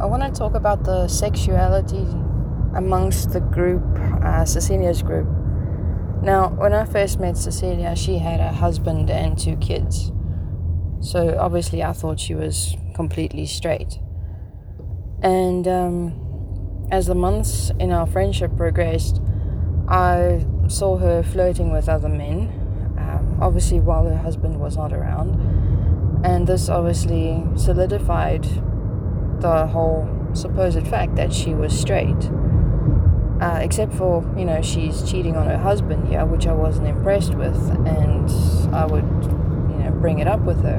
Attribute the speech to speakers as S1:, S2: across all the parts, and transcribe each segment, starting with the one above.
S1: I want to talk about the sexuality amongst the group, uh, Cecilia's group. Now, when I first met Cecilia, she had a husband and two kids. So obviously, I thought she was completely straight. And um, as the months in our friendship progressed, I saw her flirting with other men, um, obviously, while her husband was not around. And this obviously solidified the whole supposed fact that she was straight. Uh, except for, you know, she's cheating on her husband here, which I wasn't impressed with, and I would, you know, bring it up with her.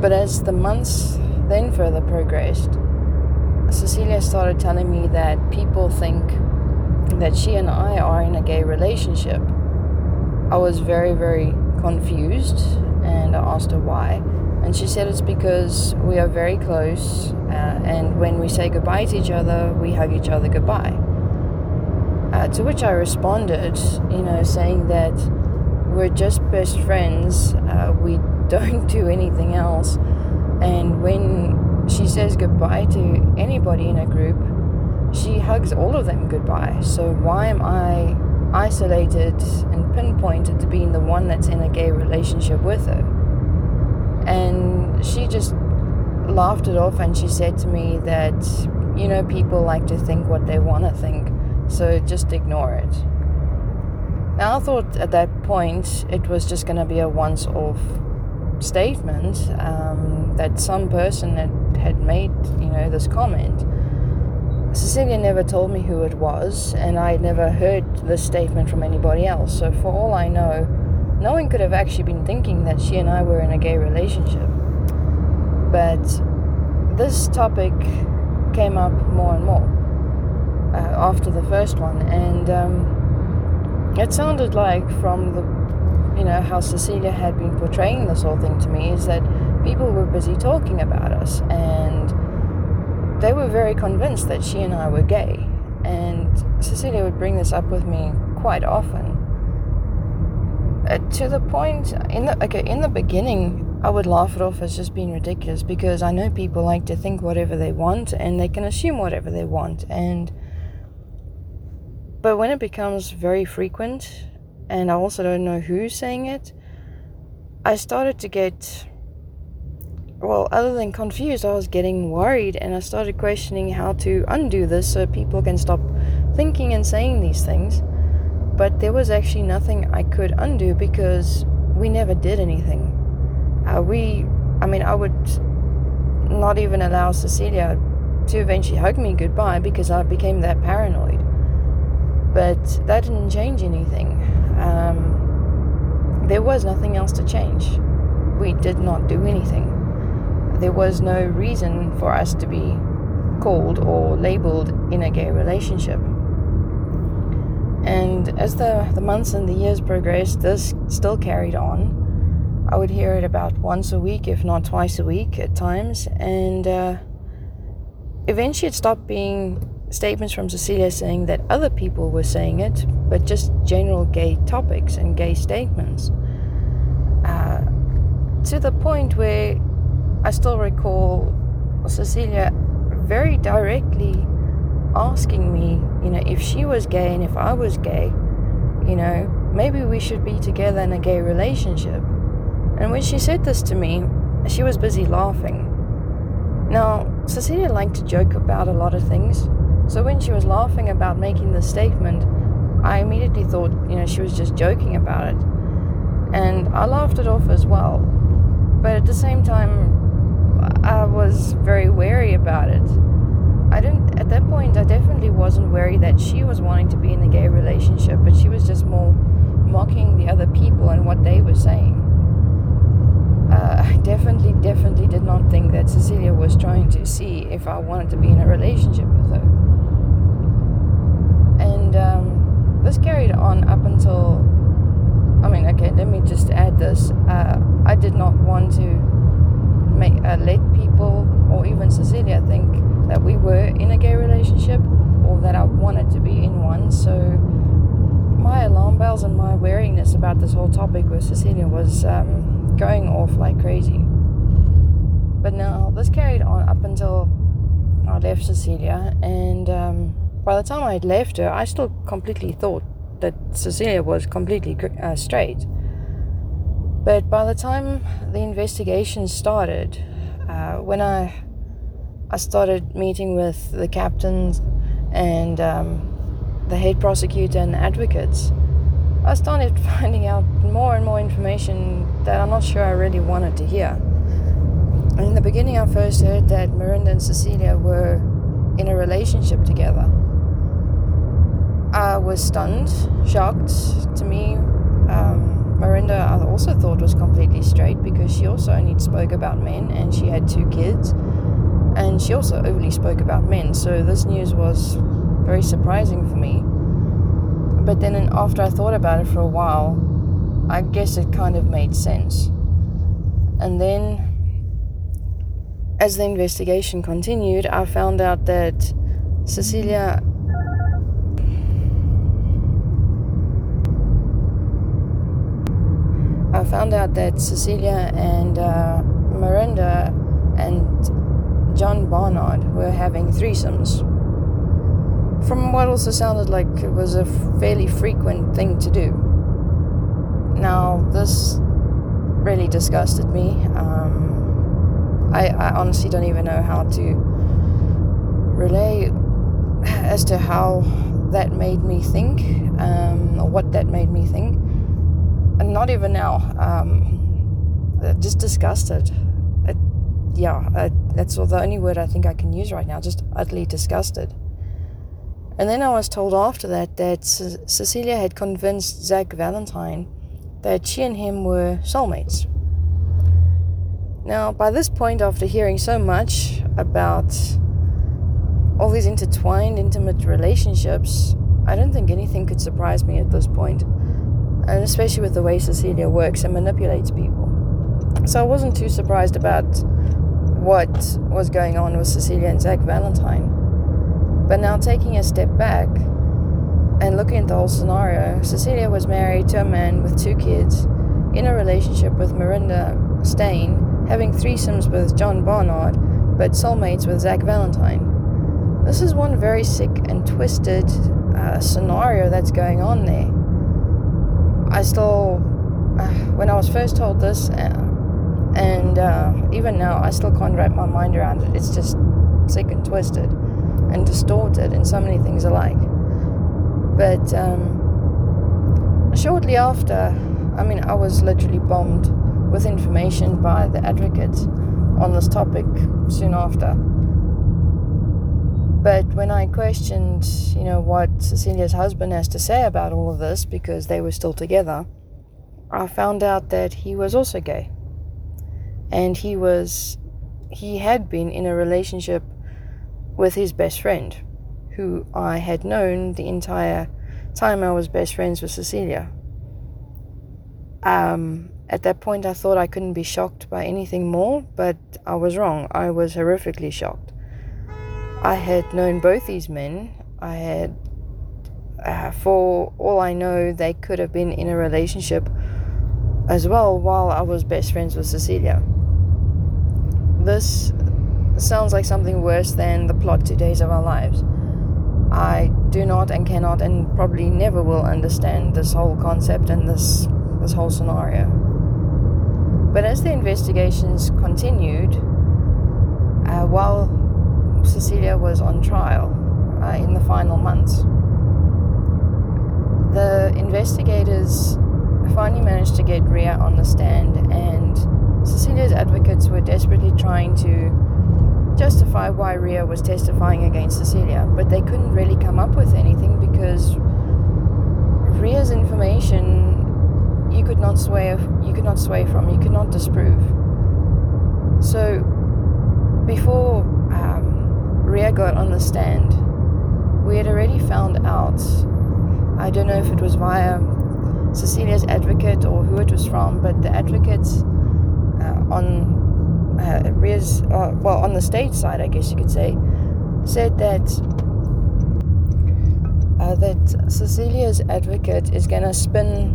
S1: But as the months then further progressed, Cecilia started telling me that people think that she and I are in a gay relationship. I was very, very confused and I asked her why. And she said it's because we are very close, uh, and when we say goodbye to each other, we hug each other goodbye. Uh, to which I responded, you know, saying that we're just best friends, uh, we don't do anything else. And when she says goodbye to anybody in a group, she hugs all of them goodbye. So why am I isolated and pinpointed to being the one that's in a gay relationship with her? And she just laughed it off and she said to me that, you know, people like to think what they want to think so just ignore it. Now, I thought at that point it was just going to be a once off statement um, that some person had, had made, you know, this comment. Cecilia never told me who it was, and I had never heard this statement from anybody else. So, for all I know, no one could have actually been thinking that she and I were in a gay relationship. But this topic came up more and more uh, after the first one, and um, it sounded like from the you know how Cecilia had been portraying this whole thing to me is that people were busy talking about us, and they were very convinced that she and I were gay, and Cecilia would bring this up with me quite often. Uh, to the point in the okay in the beginning I would laugh it off as just being ridiculous because I know people like to think whatever they want and they can assume whatever they want and but when it becomes very frequent, and I also don't know who's saying it, I started to get, well, other than confused, I was getting worried and I started questioning how to undo this so people can stop thinking and saying these things. But there was actually nothing I could undo because we never did anything. Uh, we, I mean, I would not even allow Cecilia to eventually hug me goodbye because I became that paranoid but that didn't change anything. Um, there was nothing else to change. We did not do anything. There was no reason for us to be called or labeled in a gay relationship. And as the, the months and the years progressed, this still carried on. I would hear it about once a week, if not twice a week at times. And uh, eventually it stopped being statements from Cecilia saying that other people were saying it, but just general gay topics and gay statements. Uh, to the point where I still recall Cecilia very directly asking me, you know, if she was gay and if I was gay, you know, maybe we should be together in a gay relationship. And when she said this to me, she was busy laughing. Now, Cecilia liked to joke about a lot of things, so when she was laughing about making this statement, I immediately thought, you know, she was just joking about it. And I laughed it off as well. But at the same time, I was very wary about it. I didn't, at that point, I definitely wasn't wary that she was wanting to be in a gay relationship, but she was just more mocking the other people and what they were saying. Uh, I definitely, definitely did not think that Cecilia was trying to see if I wanted to be in a relationship with her and um, this carried on up until I mean, okay, let me just add this. Uh, I did not want to make uh, let people or even that we were in a gay relationship or that I wanted to be in one. So my alarm bells and my wariness about this whole topic with Cecilia was um, going off like crazy. But now this carried on up until I left Cecilia, and um, by the time I had left her, I still completely thought that Cecilia was completely uh, straight. But by the time the investigation started, uh, when I I started meeting with the captains and um, the head prosecutor and advocates, I started finding out more and more information that I'm not sure I really wanted to hear. In the beginning, I first heard that Miranda and Cecilia were in a relationship together. I was stunned, shocked. To me, um, Miranda I also thought was completely straight because she also only spoke about men and she had two kids. And she also only spoke about men. So this news was very surprising for me. But then after I thought about it for a while, I guess it kind of made sense. And then, as the investigation continued, I found out that Cecilia I found out that Cecilia and uh, Miranda and John Barnard were having threesomes from what also sounded like it was a fairly frequent thing to do. Now, this really disgusted me. Um, I, I honestly don't even know how to relay as to how that made me think, um, or what that made me think. And not even now. Um, just disgusted. It, yeah, that's the only word I think I can use right now. Just utterly disgusted. And then I was told after that that C- Cecilia had convinced Zak Valentine that she and him were soulmates. Now, by this point, after hearing so much about all these intertwined, intimate relationships, I don't think anything could surprise me at this point, and especially with the way Cecilia works and manipulates people. So I wasn't too surprised about what was going on with Cecilia and Zak Valentine. But now, taking a step back and looking at the whole scenario, Cecilia was married to a man with two kids, in a relationship with Miranda Steyn, having threesomes with John Barnard, but soulmates with Zak Valentine. This is one very sick and twisted uh, scenario that's going on there. I still, uh, when I was first told this, uh, and uh, even now, I still can't wrap my mind around it. It's just sick and twisted and distorted in so many things alike. But um, shortly after, I mean, I was literally bombed with information by the advocate on this topic soon after. But when I questioned, you know, what Cecilia's husband has to say about all of this, because they were still together, I found out that he was also gay. And he was, he had been in a relationship with his best friend, who I had known the entire time I was best friends with Cecilia. Um, at that point, I thought I couldn't be shocked by anything more, but I was wrong. I was horrifically shocked. I had known both these men. I had, uh, for all I know, they could have been in a relationship as well while I was best friends with Cecilia. This sounds like something worse than the plot to Days of Our Lives. I do not and cannot and probably never will understand this whole concept and this this whole scenario. But as the investigations continued, uh, while Cecilia was on trial uh, in the final months, the investigators finally managed to get Ria on the stand, and Cecilia's advocates were desperately trying to justify why Ria was testifying against Cecilia, but they couldn't really come up with anything because Ria's information you could not sway you could not sway from, you could not disprove. So before um, Ria got on the stand, we had already found out. I don't know if it was via Cecilia's advocate or who it was from, but the advocate uh, on uh, Riz, uh, well, on the state side, I guess you could say, said that uh, that Cecilia's advocate is going to spin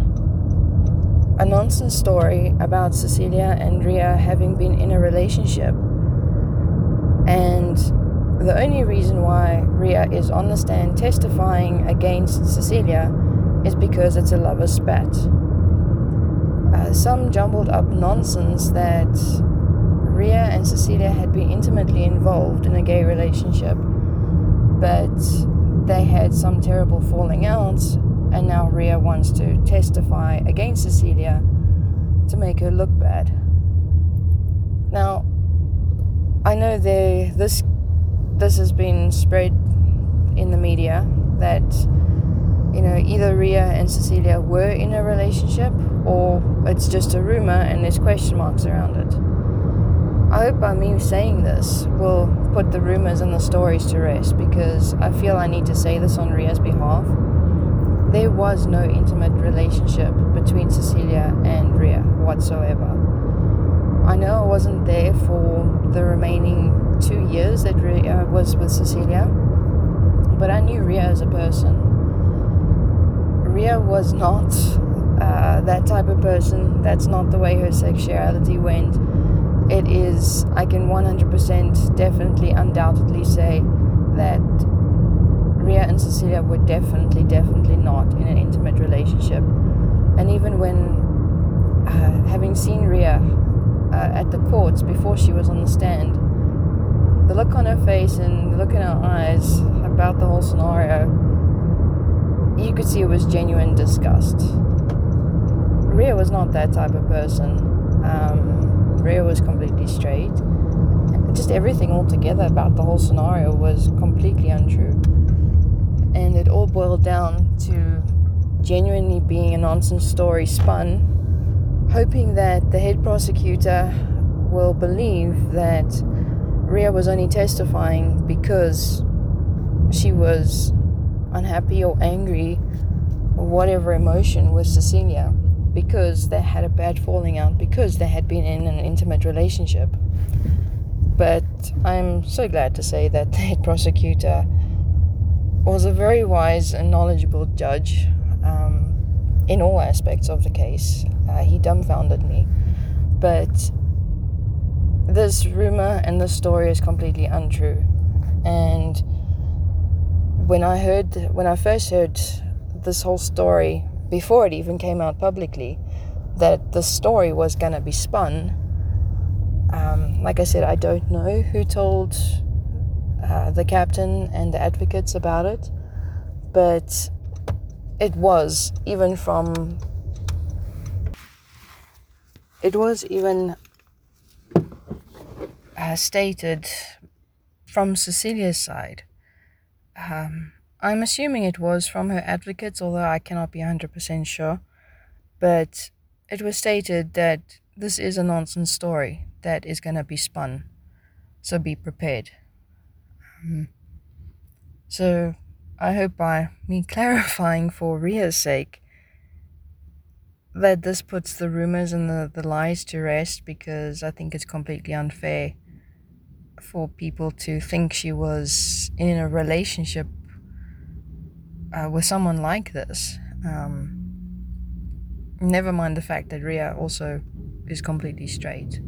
S1: a nonsense story about Cecilia and Ria having been in a relationship, and the only reason why Ria is on the stand testifying against Cecilia is because it's a lover's spat. Uh, some jumbled up nonsense that Ria and Cecilia had been intimately involved in a gay relationship, but they had some terrible falling out, and now Ria wants to testify against Cecilia to make her look bad. Now, I know they, this this has been spread in the media that you know either Ria and Cecilia were in a relationship or it's just a rumor and there's question marks around it. I hope by me saying this will put the rumors and the stories to rest because I feel I need to say this on Ria's behalf. There was no intimate relationship between Cecilia and Ria whatsoever. I know I wasn't there for the remaining two years that Ria was with Cecilia, but I knew Ria as a person. Ria was not uh, that type of person. That's not the way her sexuality went it is, I can 100% definitely, undoubtedly say that Ria and Cecilia were definitely, definitely not in an intimate relationship. And even when, uh, having seen Ria uh, at the courts before she was on the stand, the look on her face and the look in her eyes about the whole scenario, you could see it was genuine disgust. Ria was not that type of person. Um, Ria was completely straight. Just everything altogether about the whole scenario was completely untrue. And it all boiled down to genuinely being a nonsense story spun, hoping that the head prosecutor will believe that Ria was only testifying because she was unhappy or angry or whatever emotion with Cecilia because they had a bad falling out, because they had been in an intimate relationship. But I'm so glad to say that the head prosecutor was a very wise and knowledgeable judge um, in all aspects of the case. Uh, he dumbfounded me. But this rumor and this story is completely untrue. And when I heard, when I first heard this whole story before it even came out publicly that the story was going to be spun. Um, like I said, I don't know who told uh, the captain and the advocates about it, but it was even from. It was even uh, stated from Cecilia's side. Um, I'm assuming it was from her advocates, although I cannot be 100% sure. But it was stated that this is a nonsense story that is going to be spun. So be prepared. Um, so I hope by me clarifying for Ria's sake that this puts the rumors and the, the lies to rest because I think it's completely unfair for people to think she was in a relationship uh, with someone like this. Um, never mind the fact that Ria also is completely straight.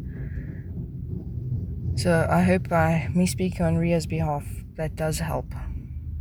S1: So I hope by me speaking on Ria's behalf, that does help.